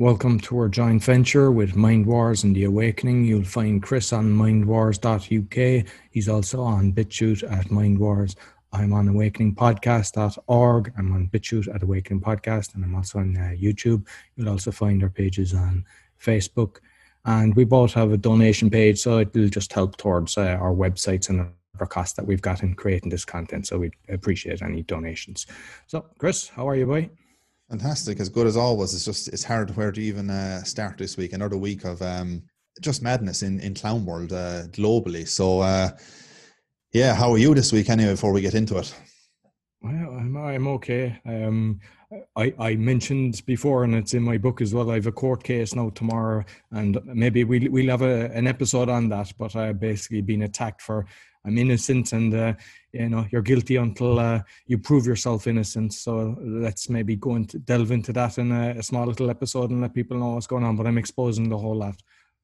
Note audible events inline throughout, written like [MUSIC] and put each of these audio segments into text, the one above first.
Welcome to our joint venture with Mind Wars and The Awakening. You'll find Chris on mindwars.uk. He's also on BitChute at Mind Wars. I'm on awakeningpodcast.org. I'm on BitChute at Awakening Podcast, and I'm also on uh, YouTube. You'll also find our pages on Facebook. And we both have a donation page, so it will just help towards uh, our websites and our costs that we've got in creating this content. So we appreciate any donations. So, Chris, how are you, boy? Fantastic, as good as always. It's just it's hard where to even uh, start this week. Another week of um, just madness in in clown world uh, globally. So, uh, yeah, how are you this week anyway? Before we get into it, well, I'm I'm okay. Um, I I mentioned before, and it's in my book as well. I have a court case now tomorrow, and maybe we'll we'll have a, an episode on that. But I've basically been attacked for I'm innocent, and uh, you know you're guilty until uh, you prove yourself innocent. So let's maybe go and delve into that in a, a, small little episode and let people know what's going on. But I'm exposing the whole lot,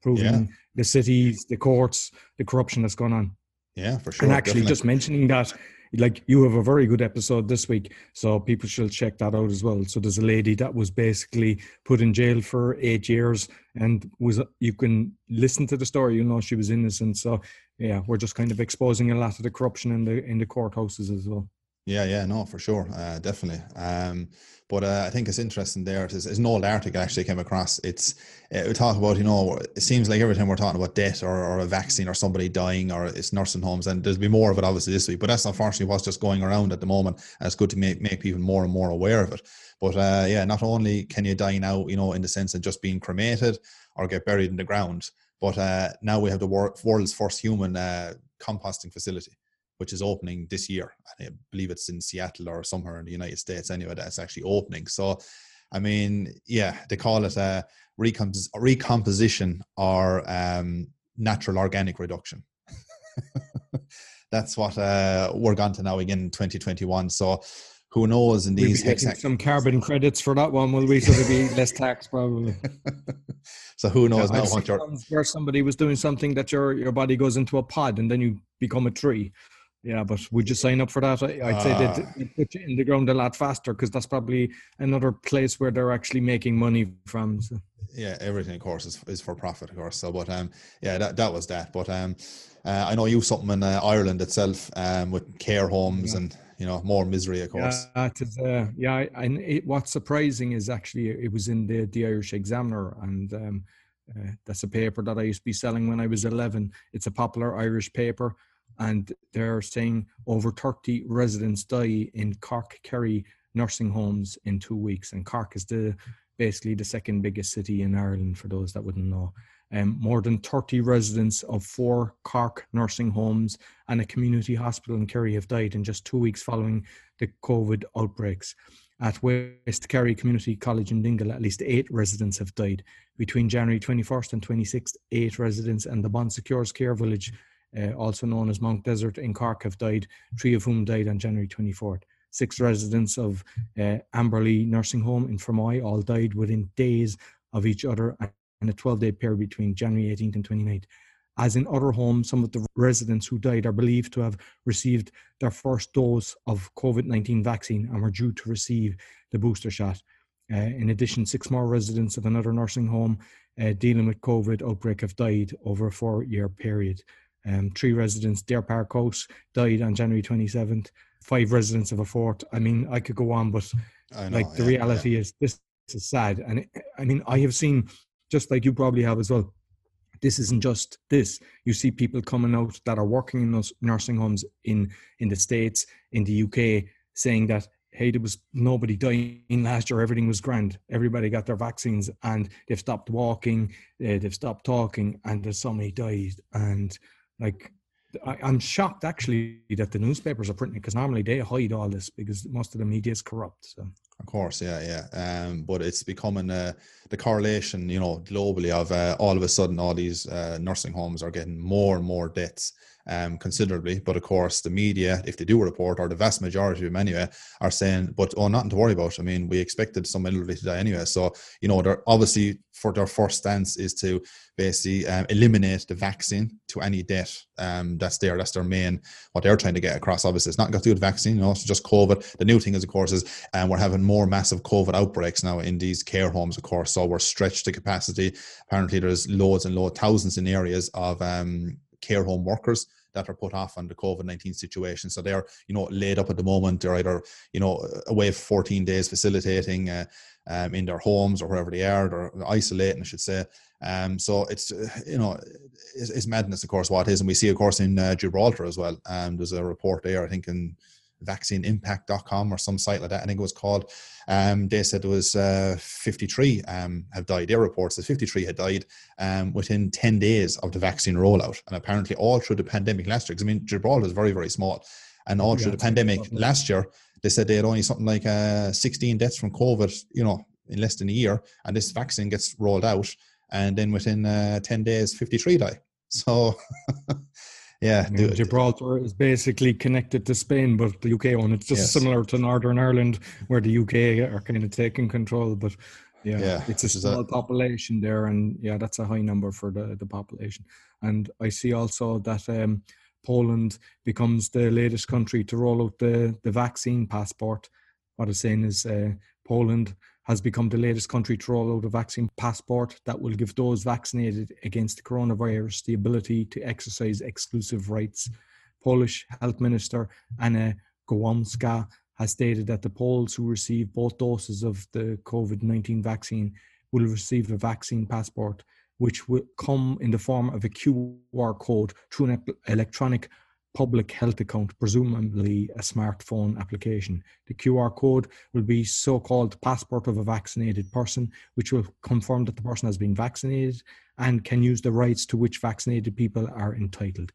proving yeah. the cities, the courts, the corruption that's going on. Yeah, for sure. And actually, definitely. just mentioning that like you have a very good episode this week so people should check that out as well. So there's a lady that was basically put in jail for eight years and was you can listen to the story you know she was innocent. So yeah we're just kind of exposing a lot of the corruption in the in the courthouses as well yeah, yeah, no, for sure, uh, definitely. Um, but uh, I think it's interesting there. It's, it's an old article actually came across. It's uh, we talk about you know it seems like every time we're talking about death or, or a vaccine or somebody dying or it's nursing homes and there's be more of it obviously this week. But that's unfortunately what's just going around at the moment. And it's good to make make people more and more aware of it. But uh, yeah, not only can you die now, you know, in the sense of just being cremated or get buried in the ground, but uh, now we have the world's first human uh, composting facility which is opening this year. I believe it's in Seattle or somewhere in the United States anyway, that's actually opening. So, I mean, yeah, they call it a recompos- recomposition or um, natural organic reduction. [LAUGHS] that's what uh, we're going to now again in 2021. So, who knows in these we'll some carbon credits for that one will we so there'll be [LAUGHS] less tax probably [LAUGHS] so who knows yeah, now what where somebody was doing something that your your body goes into a pod and then you become a tree yeah, but would you sign up for that? I'd uh, say they'd, ah. they'd put you in the ground a lot faster because that's probably another place where they're actually making money from. So. Yeah, everything, of course, is, is for profit, of course. So, but um, yeah, that, that was that. But um, uh, I know you something in uh, Ireland itself um, with care homes yeah. and you know more misery, of course. Yeah, is, uh, yeah. And it, what's surprising is actually it was in the the Irish Examiner, and um, uh, that's a paper that I used to be selling when I was eleven. It's a popular Irish paper and they're saying over 30 residents die in Cork Kerry nursing homes in two weeks. And Cork is the basically the second biggest city in Ireland for those that wouldn't know. Um, more than 30 residents of four Cork nursing homes and a community hospital in Kerry have died in just two weeks following the COVID outbreaks. At West Kerry Community College in Dingle, at least eight residents have died. Between January 21st and 26th, eight residents and the Bon Secours Care Village uh, also known as Mount Desert in Cork, have died, three of whom died on January 24th. Six residents of uh, Amberley Nursing Home in Fermoy all died within days of each other and a 12 day period between January 18th and 29th. As in other homes, some of the residents who died are believed to have received their first dose of COVID 19 vaccine and were due to receive the booster shot. Uh, in addition, six more residents of another nursing home uh, dealing with COVID outbreak have died over a four year period. Um, three residents, Dare Park House, died on January 27th. Five residents of a fort. I mean, I could go on, but know, like the yeah, reality yeah. is this is sad. And it, I mean, I have seen, just like you probably have as well, this isn't just this. You see people coming out that are working in those nursing homes in in the states, in the UK, saying that hey, there was nobody dying last year. Everything was grand. Everybody got their vaccines, and they've stopped walking, uh, they've stopped talking, and there's so many died. And like I, am shocked actually that the newspapers are printing because normally they hide all this because most of the media is corrupt. So of course, yeah, yeah. Um, but it's becoming uh, the correlation, you know, globally of uh, all of a sudden all these uh, nursing homes are getting more and more deaths, um, considerably. But of course, the media, if they do report, or the vast majority of them anyway, are saying, but oh, nothing to worry about. I mean, we expected some elderly to die anyway. So, you know, they're obviously for their first stance is to basically um, eliminate the vaccine to any death um, that's there. That's their main, what they're trying to get across. Obviously, it's not got to do with vaccine, you know, it's just COVID. The new thing is, of course, is um, we're having more massive COVID outbreaks now in these care homes, of course. So we're stretched to capacity. Apparently, there's loads and loads, thousands in areas of um, care home workers that are put off on the COVID 19 situation. So they're, you know, laid up at the moment. They're either, you know, away for 14 days facilitating uh, um, in their homes or wherever they are. They're isolating, I should say. Um, so it's, uh, you know, it's, it's, madness, of course, what it is. And we see, of course, in uh, Gibraltar as well. Um, there's a report there, I think, in vaccineimpact.com or some site like that, I think it was called. Um, they said it was uh, 53 um, have died. Their reports that 53 had died um, within 10 days of the vaccine rollout. And apparently all through the pandemic last year, because I mean, Gibraltar is very, very small. And all yeah, through the pandemic last year, they said they had only something like uh, 16 deaths from COVID, you know, in less than a year. And this vaccine gets rolled out. And then within uh, 10 days, 53 die. So [LAUGHS] Yeah, I mean, Gibraltar is basically connected to Spain, but the UK one. It's just yes. similar to Northern Ireland, where the UK are kind of taking control. But yeah, yeah it's a small a- population there, and yeah, that's a high number for the the population. And I see also that um, Poland becomes the latest country to roll out the the vaccine passport. What I'm saying is, uh, Poland has become the latest country to roll out a vaccine passport that will give those vaccinated against the coronavirus the ability to exercise exclusive rights. Polish Health Minister Anna Gołomska has stated that the Poles who receive both doses of the COVID 19 vaccine will receive a vaccine passport, which will come in the form of a QR code through an electronic public health account, presumably a smartphone application. The QR code will be so called passport of a vaccinated person, which will confirm that the person has been vaccinated and can use the rights to which vaccinated people are entitled.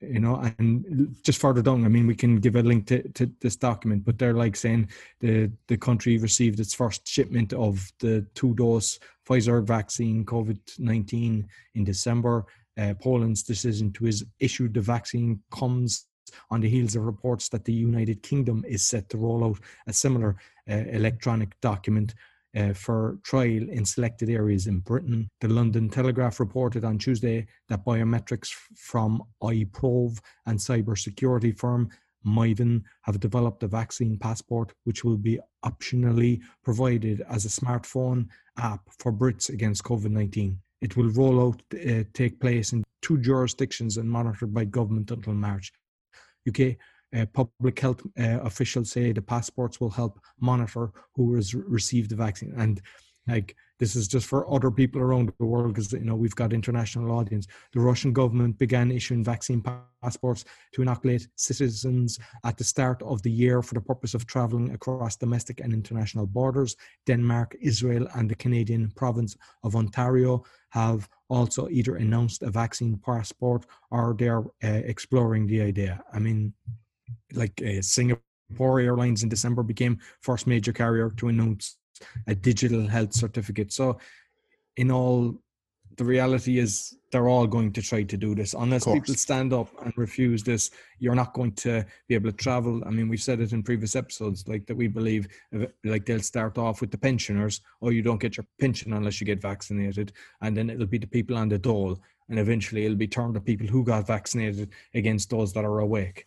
You know, and just further down, I mean, we can give a link to, to this document, but they're like saying the, the country received its first shipment of the two dose Pfizer vaccine COVID 19 in December uh, Poland's decision to issue the vaccine comes on the heels of reports that the United Kingdom is set to roll out a similar uh, electronic document uh, for trial in selected areas in Britain. The London Telegraph reported on Tuesday that biometrics from iProov and cybersecurity firm Mvine have developed a vaccine passport, which will be optionally provided as a smartphone app for Brits against COVID 19. It will roll out, uh, take place in two jurisdictions and monitored by government until March. UK uh, public health uh, officials say the passports will help monitor who has received the vaccine. And like this is just for other people around the world because you know we've got international audience. The Russian government began issuing vaccine passports to inoculate citizens at the start of the year for the purpose of traveling across domestic and international borders. Denmark, Israel, and the Canadian province of Ontario have also either announced a vaccine passport or they're uh, exploring the idea. I mean, like uh, Singapore Airlines in December became first major carrier to announce a digital health certificate. So, in all, the reality is they're all going to try to do this. Unless people stand up and refuse this, you're not going to be able to travel. I mean, we've said it in previous episodes, like that we believe, uh, like they'll start off with the pensioners, or you don't get your pension unless you get vaccinated, and then it'll be the people on the dole, and eventually it'll be turned to people who got vaccinated against those that are awake.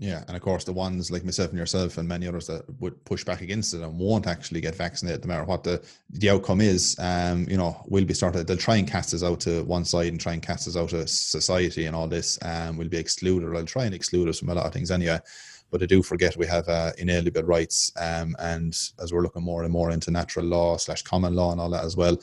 Yeah, and of course the ones like myself and yourself and many others that would push back against it and won't actually get vaccinated, no matter what the the outcome is. Um, you know, will be started. They'll try and cast us out to one side and try and cast us out of society and all this. Um, will be excluded. They'll try and exclude us from a lot of things anyway. But I do forget we have uh, inalienable rights. Um, and as we're looking more and more into natural law slash common law and all that as well,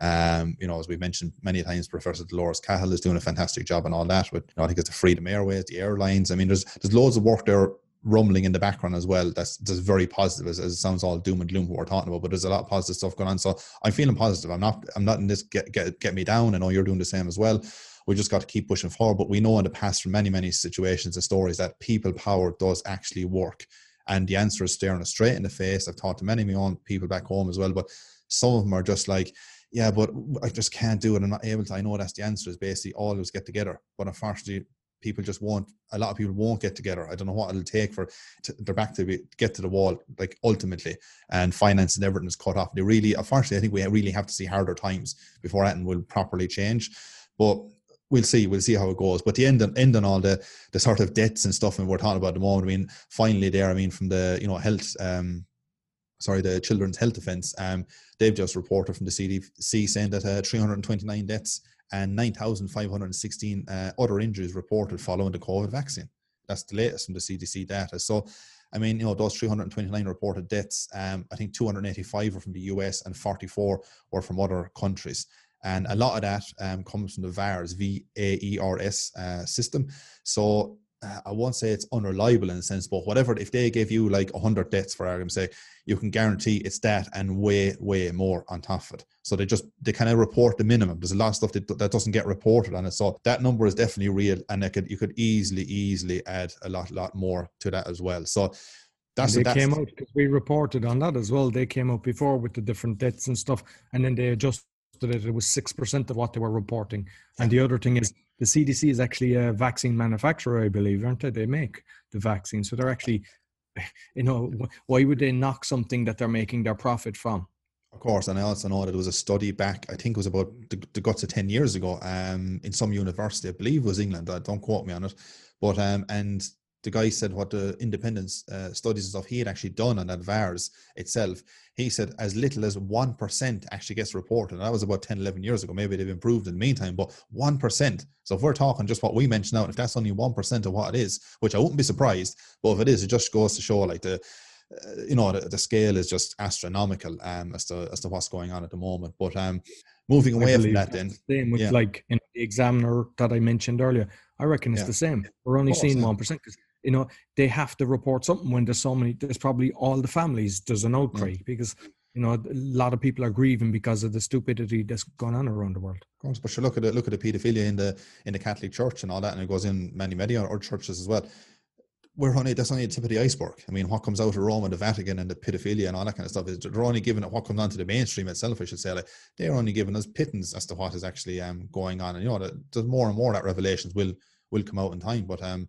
um, you know, as we mentioned many times, Professor Dolores Cahill is doing a fantastic job and all that. But you know, I think it's the Freedom Airways, the airlines. I mean, there's there's loads of work there rumbling in the background as well. That's that's very positive. As, as, it sounds all doom and gloom what we're talking about, but there's a lot of positive stuff going on. So I'm feeling positive. I'm not I'm not in this get get get me down. I know you're doing the same as well. We just got to keep pushing forward. But we know in the past from many many situations and stories that people power does actually work. And the answer is staring us straight in the face. I've talked to many of my own people back home as well, but some of them are just like, yeah, but I just can't do it. I'm not able to. I know that's the answer is basically all of us get together. But unfortunately, people just won't. A lot of people won't get together. I don't know what it'll take for to, their back to be, get to the wall, like ultimately, and finance and everything is cut off. They really, unfortunately, I think we really have to see harder times before that will properly change. But we'll see. We'll see how it goes. But the end and end on all the the sort of debts and stuff, and we're talking about at the moment. I mean, finally, there. I mean, from the you know health. um Sorry, the Children's Health Defence. Um, they've just reported from the CDC saying that uh, 329 deaths and 9,516 uh, other injuries reported following the COVID vaccine. That's the latest from the CDC data. So, I mean, you know, those 329 reported deaths, um, I think 285 were from the US and 44 were from other countries. And a lot of that um, comes from the VAERS, V A E R S uh, system. So Uh, I won't say it's unreliable in a sense, but whatever, if they give you like 100 deaths for argument's sake, you can guarantee it's that and way, way more on top of it. So they just, they kind of report the minimum. There's a lot of stuff that, that doesn't get reported on it. So that number is definitely real. And they could, you could easily, easily add a lot, lot more to that as well. So that's, they that's, came out because we reported on that as well. They came out before with the different deaths and stuff, and then they adjusted it. It was six percent of what they were reporting. And the other thing is the CDC is actually a vaccine manufacturer, I believe, aren't they? They make the vaccine, so they're actually, [LAUGHS] you know, why would they knock something that they're making their profit from? Of course, and I also know that was a study back, I think it was about the, the guts of 10 years ago, um, in some university, I believe it was England, don't quote me on it, but, um, and the guy said what the independence uh, studies and stuff he had actually done on that VAERS itself. He said as little as 1% actually gets reported. And that was about 10, 11 years ago. Maybe they've improved in the meantime, but 1%. So if we're talking just what we mentioned out, if that's only 1% of what it is, which I wouldn't be surprised, but if it is, it just goes to show like the, uh, you know, the, the, scale is just astronomical um, as to as to what's going on at the moment. But um, moving away from that, then same with yeah. like in the examiner that I mentioned earlier. I reckon it's yeah. the same. We're only seeing one percent because you know they have to report something when there's so many there's probably all the families there's an outcry mm. because you know a lot of people are grieving because of the stupidity that's going on around the world of course but you look at it look at the pedophilia in the in the catholic church and all that and it goes in many many other churches as well we're only that's only a tip of the iceberg. I mean, what comes out of Rome and the Vatican and the pedophilia and all that kind of stuff is they're only giving it what comes onto the mainstream itself. I should say, like they're only giving us pittance as to what is actually um, going on. And you know, there's more and more that revelations will will come out in time. But um,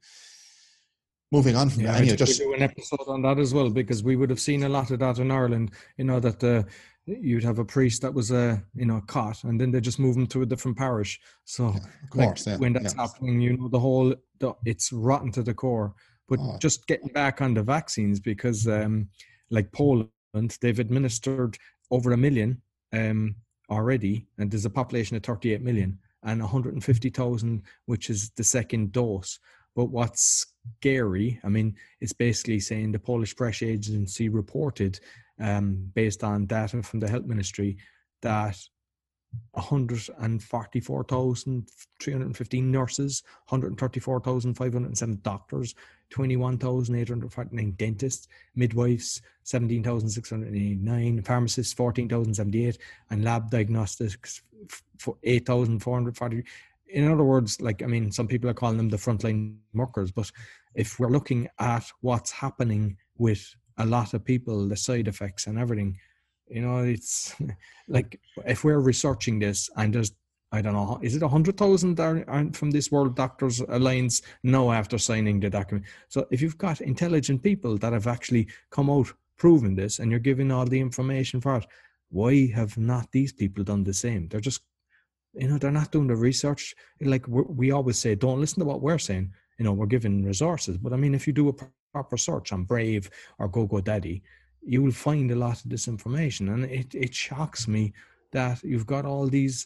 moving on from yeah, that, anyway, just do an episode on that as well because we would have seen a lot of that in Ireland. You know that uh, you'd have a priest that was a uh, you know caught, and then they just move him to a different parish. So yeah, of course, like, yeah, when that's happening, you know the whole the, it's rotten to the core. But oh. just getting back on the vaccines because um, like Poland, they've administered over a million um, already, and there's a population of 38 million and 150,000, which is the second dose. But what's scary, I mean, it's basically saying the Polish press agency reported, um, based on data from the health ministry, that 144,315 nurses, 134,507 doctors, 21,849 dentists, midwives, 17,689, pharmacists, 14,078, and lab diagnostics, 8,440 in other words, like I mean, some people are calling them the frontline workers, but if we're looking at what's happening with a lot of people, the side effects and everything, you know, it's [LAUGHS] like if we're researching this and there's I don't know, is it a hundred thousand from this World Doctors Alliance No, after signing the document? So if you've got intelligent people that have actually come out proving this and you're giving all the information for it, why have not these people done the same? They're just you know they're not doing the research. Like we always say don't listen to what we're saying. You know we're giving resources. But i mean if you do a proper search on brave or GoGoDaddy you will find a lot of this information. And it, it shocks me that you've got all these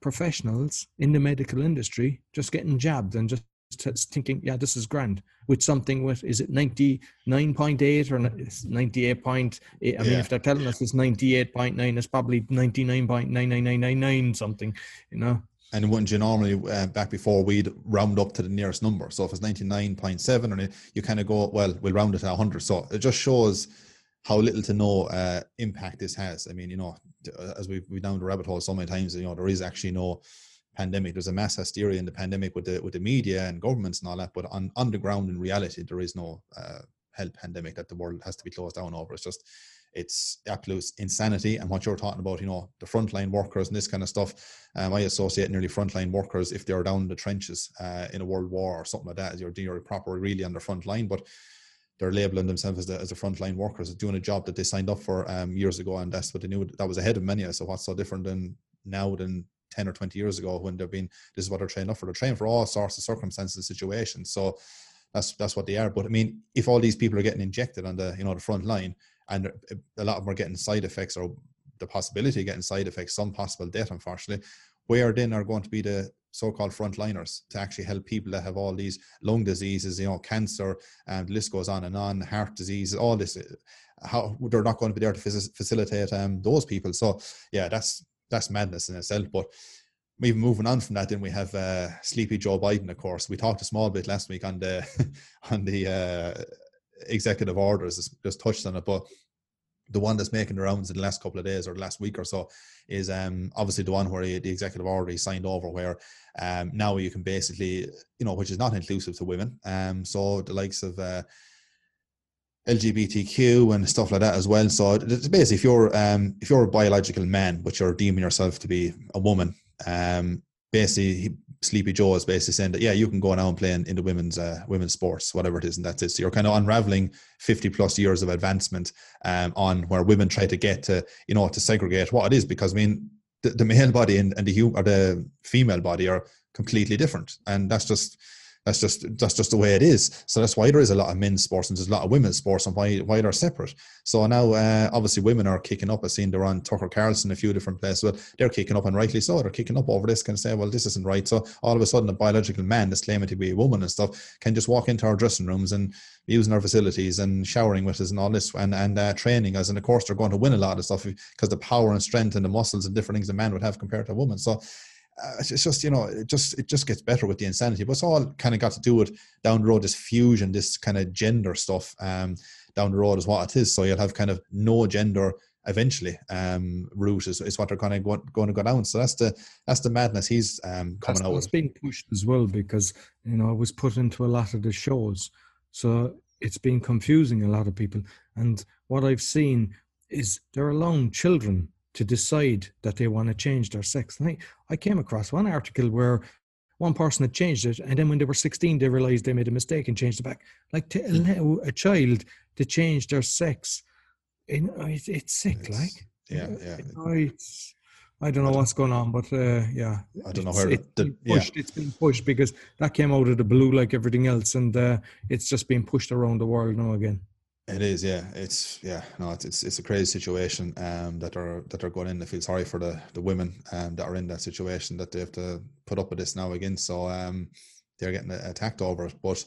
professionals in the medical industry just getting jabbed and just thinking, yeah, this is grand with something with, is it 99.8 or 98.8? I mean, if they're telling us it's 98.9, it's probably 99.99999 something, you know? And wouldn't you normally, uh, back before, we'd round up to the nearest number. So if it's 99.7, or you kind of go, well, we'll round it to 100. So it just shows how little to no uh, impact this has. I mean, you know, as we've, we've down the rabbit hole so many times, you know, there is actually no pandemic. There's a mass hysteria in the pandemic with the with the media and governments and all that, but on on the ground in reality, there is no uh, health pandemic that the world has to be closed down over. It's just it's absolute insanity. And what you're talking about, you know, the frontline workers and this kind of stuff, um, I associate nearly frontline workers if they're down in the trenches uh, in a world war or something like that, you're, you're proper really on the front line. But they're labeling themselves as the, as the frontline workers, doing a job that they signed up for um, years ago, and that's what they knew that was ahead of many. So what's so different than now than 10 or 20 years ago when they've been this is what they're trained up for they're trained for all sorts of circumstances and situations so that's that's what they are but i mean if all these people are getting injected on the you know the front line and a lot of them are getting side effects or the possibility of getting side effects some possible death unfortunately where then are going to be the so-called frontliners to actually help people that have all these lung diseases, you know, cancer, and the list goes on and on, heart disease, all this. How they're not going to be there to facilitate um, those people. So yeah, that's that's madness in itself. But even moving on from that, then we have uh, Sleepy Joe Biden, of course. We talked a small bit last week on the [LAUGHS] on the uh, executive orders, just touched on it, but the one that's making the rounds in the last couple of days or the last week or so is um, obviously the one where he, the executive order he signed over where um, now you can basically you know which is not inclusive to women um, so the likes of uh, LGBTQ and stuff like that as well. So basically, if you're um, if you're a biological man, but you're deeming yourself to be a woman, um, basically Sleepy Joe is basically saying that yeah, you can go now and play in, in the women's uh, women's sports, whatever it is, and that's it. So you're kind of unraveling 50 plus years of advancement um, on where women try to get to you know to segregate what it is because I mean the, the male body and, and the or the female body are completely different, and that's just that's just that's just the way it is. So that's why there is a lot of men's sports and there's a lot of women's sports and why why they're separate. So now uh, obviously women are kicking up. I've seen they're on Tucker Carlson a few different places. Well, they're kicking up and rightly so. They're kicking up over this, can say, well, this isn't right. So all of a sudden, a biological man that's claiming to be a woman and stuff can just walk into our dressing rooms and using our facilities and showering with us and all this and and uh, training us. And of course, they're going to win a lot of stuff because the power and strength and the muscles and different things a man would have compared to a woman. So it's just you know it just it just gets better with the insanity but it's all kind of got to do with down the road this fusion this kind of gender stuff um down the road is what it is. So you'll have kind of no gender eventually um route is, is what they're kind of going, going to go down. So that's the that's the madness he's um coming that's out it's being pushed as well because you know it was put into a lot of the shows. So it's been confusing a lot of people. And what i've seen is they're allowing children to decide that they want to change their sex. And I, I came across one article where one person had changed it, and then when they were 16, they realized they made a mistake and changed it back. Like to hmm. allow a child to change their sex, you know, it's, it's sick. It's, like, yeah, yeah. It's, I don't know what's going on, but uh, yeah, I don't know where it's, the, been pushed. Yeah. It's been pushed because that came out of the blue like everything else, and uh, it's just been pushed around the world now again. It is, yeah. It's yeah, no, it's it's, it's a crazy situation um, that are that are going in. I feel sorry for the the women um, that are in that situation that they have to put up with this now again. So um, they're getting attacked over it. But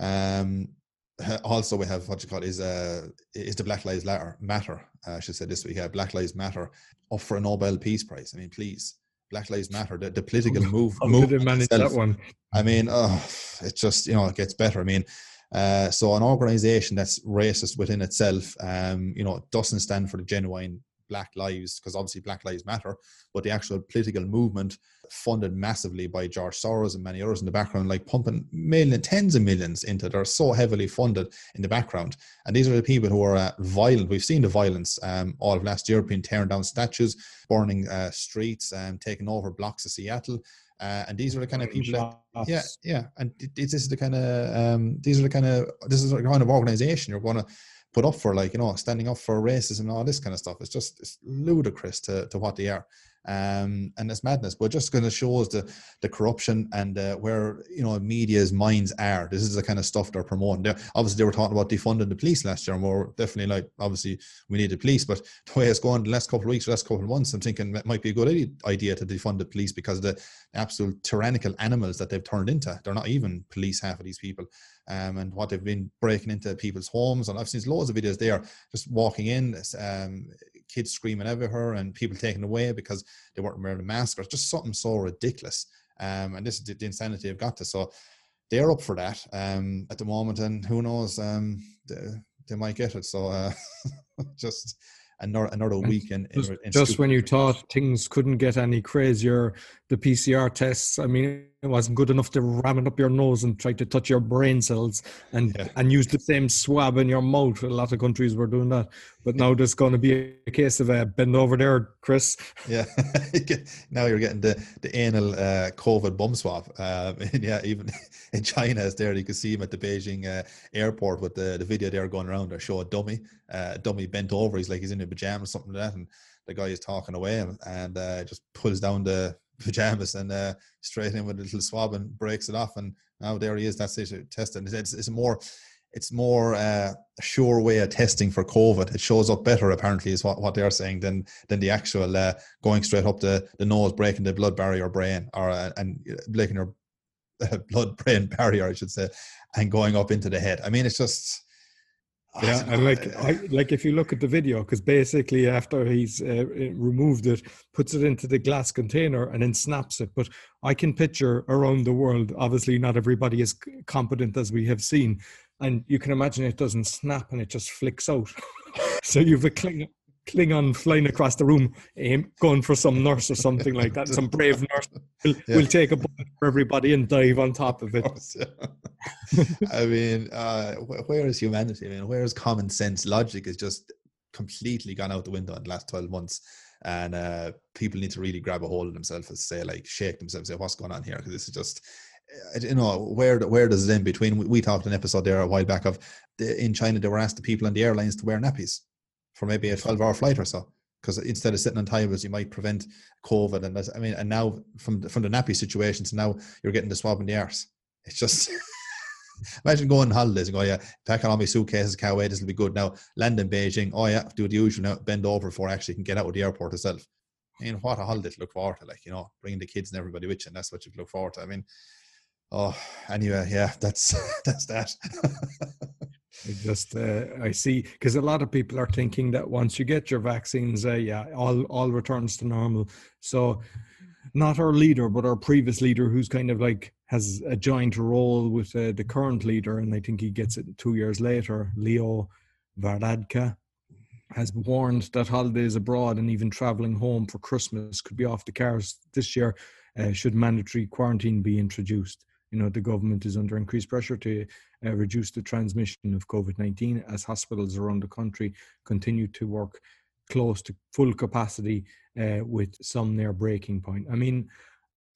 um, [LAUGHS] also we have what you call is uh is the Black Lives Matter. Uh, I should say this week. Yeah, Black Lives Matter up for a Nobel Peace Prize. I mean, please. Black Lives Matter, the, the political move. How move manage itself, that one? I mean, oh, it just you know it gets better. I mean, uh, so an organization that's racist within itself, um, you know, doesn't stand for the genuine black lives because obviously black lives matter but the actual political movement funded massively by george soros and many others in the background like pumping millions tens of millions into they're so heavily funded in the background. And these are the people who are uh, violent. We've seen the violence um, all of last year being tearing down statues burning uh, streets and um, taking over blocks of seattle uh, and these are the kind of people that, yeah, yeah. And this is the kind of, um, these are the kind of, this is the kind of organization you're going to put up for, like, you know, standing up for racism and all this kind of stuff. It's just, it's ludicrous to, to what they are um, and it's madness. But just kind of shows the the corruption and uh, where you know media's minds are. This is the kind of stuff they're promoting. They're, obviously, they were talking about defunding the police last year, and we're definitely like, obviously, we need the police. But [LAUGHS] the way it's going the last couple of weeks, the last couple of months, I'm thinking it might be a good idea to defund the police because the absolute tyrannical animals that they've turned into. They're not even police, half of these people. Um, and what they've been breaking into people's homes. And I've seen loads of videos there, just walking in, um, kids screaming over her and people taken away because they weren't wearing a mask or just something so ridiculous. Um, and this is the, the insanity I've got to. So they're up for that um, at the moment, and who knows, um, they, they might get it. So uh, [LAUGHS] just another another week in, in, in just when you thought things couldn't get any crazier, the PCR tests. I mean, it wasn't good enough to ram it up your nose and try to touch your brain cells and yeah. and use the same swab in your mouth. A lot of countries were doing that, but now there's going to be a case of a uh, bend over there, Chris. Yeah, [LAUGHS] now you're getting the the anal uh, COVID bum swab. Um, and [LAUGHS] yeah, even [LAUGHS] in China, is there you can see him at the Beijing uh, airport with the the video there going around. They show a dummy, uh, dummy bent over. He's like he's in a pajamas, something like that, and the guy is talking away and, and uh, just pulls down the pajamas and uh, straight in with a little swab and breaks it off. And now there he is. That's it. Testing. It's, it's more, it's more uh, sure way of testing for COVID. It shows up better, apparently, is what, what they're saying than than the actual uh, going straight up the, the nose, breaking the blood barrier brain, or uh, and uh, breaking your [LAUGHS] blood brain barrier, I should say, and going up into the head. I mean, it's just yeah, and like I, like if you look at the video, because basically after he's uh, removed it, puts it into the glass container and then snaps it. But I can picture around the world. Obviously, not everybody is competent as we have seen, and you can imagine it doesn't snap and it just flicks out. [LAUGHS] so you've a cling, Klingon flying across the room, aim, going for some nurse or something like that. Some brave [LAUGHS] nurse will, yeah. will take a bullet for everybody and dive on top of it. [LAUGHS] I mean, uh, where is humanity? I mean, where is common sense? Logic is just completely gone out the window in the last 12 months. And uh, people need to really grab a hold of themselves and say, like, shake themselves, say, what's going on here? Because this is just, uh, you know, where where does it end between? We, we talked an episode there a while back of the, in China, they were asked the people on the airlines to wear nappies for maybe a 12 hour flight or so because instead of sitting on tables, you might prevent COVID. And I mean, and now from the, from the nappy situation to now you're getting the swab in the arse. It's just [LAUGHS] imagine going on holidays and go, yeah, packing all my suitcases, can't wait, this will be good. Now land in Beijing, oh yeah, do the usual now, bend over before I actually can get out of the airport itself. I mean, what a holiday to look forward to, like, you know, bringing the kids and everybody with you, and that's what you look forward to. I mean, oh, anyway, yeah, that's [LAUGHS] that's that. [LAUGHS] I just uh, I see because a lot of people are thinking that once you get your vaccines, uh, yeah, all all returns to normal. So, not our leader, but our previous leader, who's kind of like has a joint role with uh, the current leader, and I think he gets it two years later. Leo Varadkar has warned that holidays abroad and even traveling home for Christmas could be off the cards this year. Uh, should mandatory quarantine be introduced? You know the government is under increased pressure to uh, reduce the transmission of COVID-19 as hospitals around the country continue to work close to full capacity uh, with some near breaking point. I mean,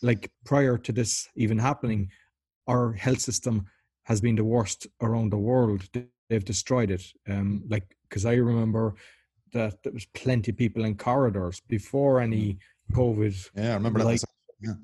like prior to this even happening, our health system has been the worst around the world. They've destroyed it. Um, like because I remember that there was plenty of people in corridors before any COVID. Yeah, I remember like, that. Yeah.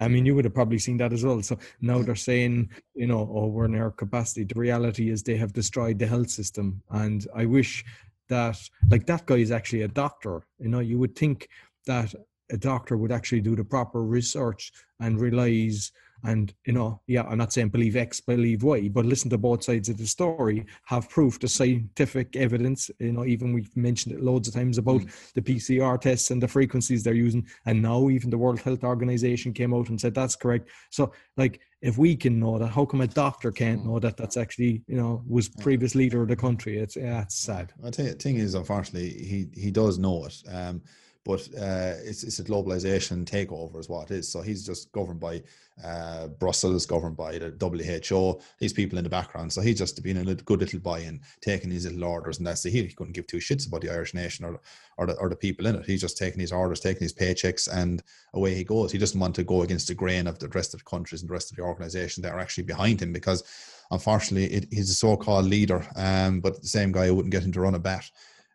I mean, you would have probably seen that as well. So now they're saying, you know, oh, we're in our capacity. The reality is they have destroyed the health system. And I wish that, like, that guy is actually a doctor. You know, you would think that a doctor would actually do the proper research and realize and you know yeah i'm not saying believe x believe y but listen to both sides of the story have proof the scientific evidence. You know even we've mentioned it loads of times about mm. the pcr tests and the frequencies they're using and now even the world health organization came out and said that's correct. So like if we can know that how come a doctor can't know that that's actually you know was previous leader of the country? It's yeah it's sad. I tell you the thing is unfortunately he he does know it. Um but uh, it's, it's a globalization takeover is what it is. So he's just governed by uh, Brussels, governed by the WHO, these people in the background. So he's just been a good little boy and taking his little orders, and that's the he couldn't give two shits about the Irish nation or or the, or the people in it. He's just taking his orders, taking his paychecks, and away he goes. He doesn't want to go against the grain of the rest of the countries and the rest of the organisation that are actually behind him because unfortunately it, he's a so-called leader, um, but the same guy who wouldn't get him to run a bat.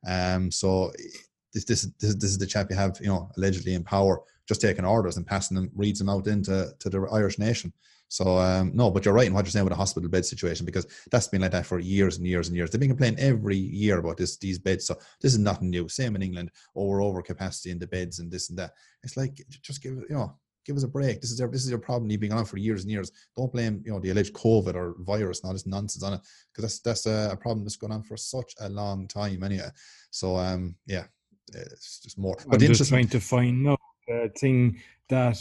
Um, so this, this, this, this is the chap you have, you know, allegedly in power, just taking orders and passing them, reads them out into to the Irish nation. So um, no, but you're right in what you're saying with the hospital bed situation because that's been like that for years and years and years. They've been complaining every year about this these beds. So this is nothing new. Same in England. We're over capacity in the beds and this and that. It's like just give you know give us a break. This is your this is your problem. You've been on for years and years. Don't blame you know the alleged COVID or virus and all this nonsense on it because that's that's a problem that's going on for such a long time anyway. So um yeah, it's just more. But I'm just trying to find out the thing that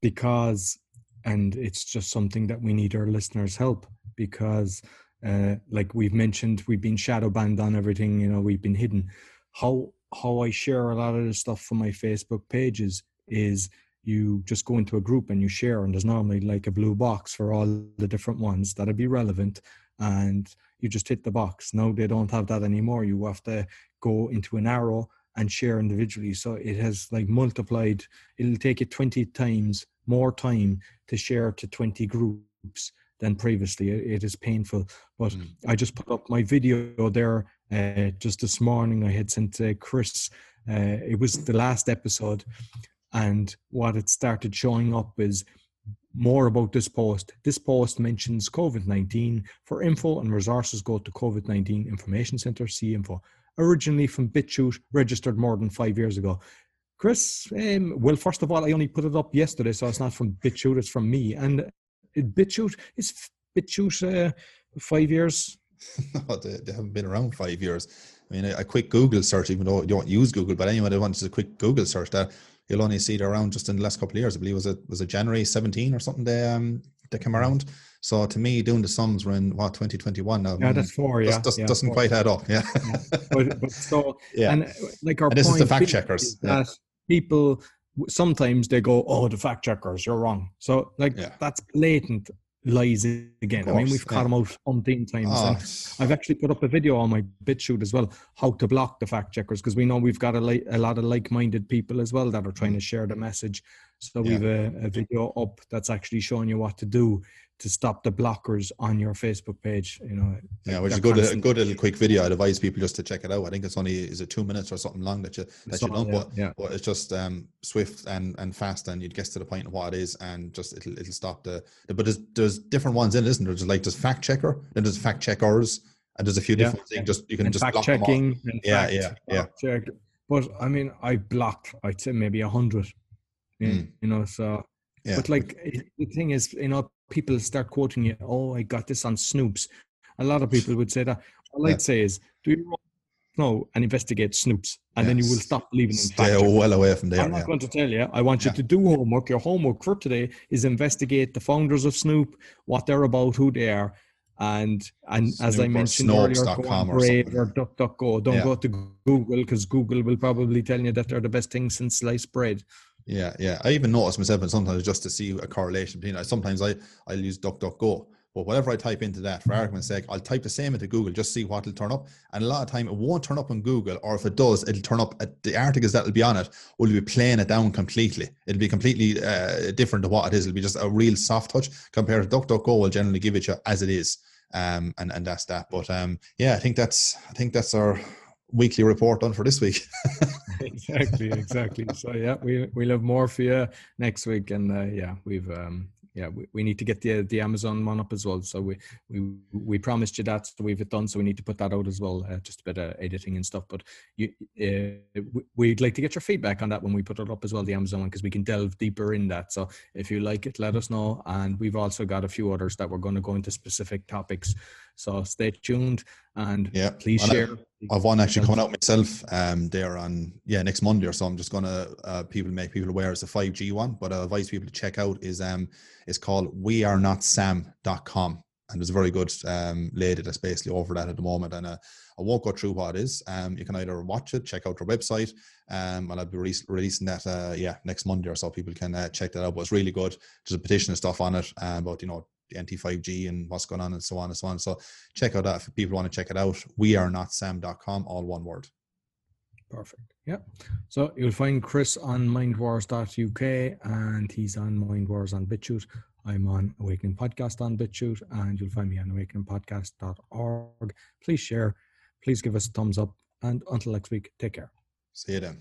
because, and it's just something that we need our listeners' help because, uh, like we've mentioned, we've been shadow banned on everything. You know, we've been hidden. How how I share a lot of the stuff from my Facebook pages is you just go into a group and you share, and there's normally like a blue box for all the different ones that'd be relevant, and you just hit the box. No, they don't have that anymore. You have to go into an arrow and share individually. So it has like multiplied. It'll take you 20 times more time to share to 20 groups than previously. It is painful. But mm. I just put up my video there uh, just this morning. I had sent to Chris. Uh, it was the last episode. And what it started showing up is more about this post. This post mentions COVID 19. For info and resources, go to COVID 19 Information Center, see info. Originally from BitChute, registered more than five years ago. Chris, um, well, first of all, I only put it up yesterday, so it's not from BitChute, it's from me. And BitChute is BitChute uh, five years. [LAUGHS] no, they, they, haven't been around five years. I mean, a, a, quick Google search, even though you don't use Google, but anyone that wants a quick Google search, that you'll only see it around just in the last couple of years. I believe was it was it January 17 or something they um they came around. So to me, doing the sums, we're in what 2021 now. Yeah, that's mm, four. Yeah, does, yeah, doesn't four. quite add up. Yeah, yeah. But, but, so [LAUGHS] yeah, and like our and this is the fact checkers. That people sometimes they go, "Oh, the fact checkers, you're wrong." So like that's blatant lies again. Course, I mean, we've caught them out umpteen times. Oh. I've actually put up a video on my BitChute as well, how to block the fact checkers, because we know we've got a, li- a lot of like-minded people as well that are trying to share the message. So yeah. we've a, a, video up that's actually showing you what to do to stop the blockers on your Facebook page. You know, yeah, which is good. A good little quick video. I'd advise people just to check it out. I think it's only is it two minutes or something long that you that you know, yeah, but, yeah. but it's just um, swift and and fast, and you'd get to the point of what it is, and just it'll it'll stop the. the but there's there's different ones in, it, isn't there? There's like there's fact checker, then there's fact checkers, and there's a few different things. Just you can and just fact checking. yeah, yeah, yeah. Check. But I mean, I blocked. I'd say maybe a hundred. Mm. You know, so yeah. But like the thing is, you know, people start quoting you, oh, I got this on Snoops. A lot of people would say that. All yeah. I'd say is, do you know and investigate Snoops, and yes. then you will stop believing in Stay well away from there. I'm not yeah. going to tell you. I want you to do homework. Your homework for today is investigate the founders of Snoop, what they're about, who they are, and and Snoop as I mentioned earlier, go on Brave or, or DuckDuckGo. Don't yeah. go to Google because Google will probably tell you that they're the best thing since sliced bread. Yeah, yeah. I even notice myself, and sometimes just to see a correlation between. I sometimes I I'll use DuckDuckGo, but whatever I type into that, for argument's sake, I'll type the same into Google, just see what will turn up. And a lot of time, it won't turn up on Google, or if it does, it'll turn up. At the articles that will be on it will be playing it down completely. It'll be completely uh, different to what it is. It'll be just a real soft touch compared to DuckDuckGo will generally give it you as it is. Um, and and that's that. But um, yeah, I think that's I think that's our weekly report done for this week. [LAUGHS] exactly, exactly. So yeah, we we'll have more for you next week, and uh, yeah, we've um, yeah, we, we need to get the the Amazon one up as well. So we we we promised you that, so we've it done. So we need to put that out as well, uh, just a bit of editing and stuff. But you, uh, we'd like to get your feedback on that when we put it up as well, the Amazon one, because we can delve deeper in that. So if you like it, let us know. And we've also got a few others that we're going to go into specific topics. So stay tuned and yeah, please share. I, have one actually coming out myself. Um, there on yeah next Monday or so. I'm just gonna uh, people make people aware it's a 5G one, but I advise people to check out is um it's called wearenotsam.com and there's a very good um, lady that's basically over that at the moment. And uh, I won't go through what it is. Um, you can either watch it, check out our website, um, and I'll be re- releasing that uh, yeah next Monday or so. People can uh, check that out. But it's really good. There's a petition and stuff on it uh, about you know NT5G and what's going on and so on and so on. So check out that if people want to check it out. We are not sam.com, all one word. Perfect. Yeah. So you'll find Chris on mindwars.uk and he's on Mindwars on BitChute. I'm on Awakening Podcast on BitChute and you'll find me on awakeningpodcast.org. Please share, please give us a thumbs up, and until next week, take care. See you then.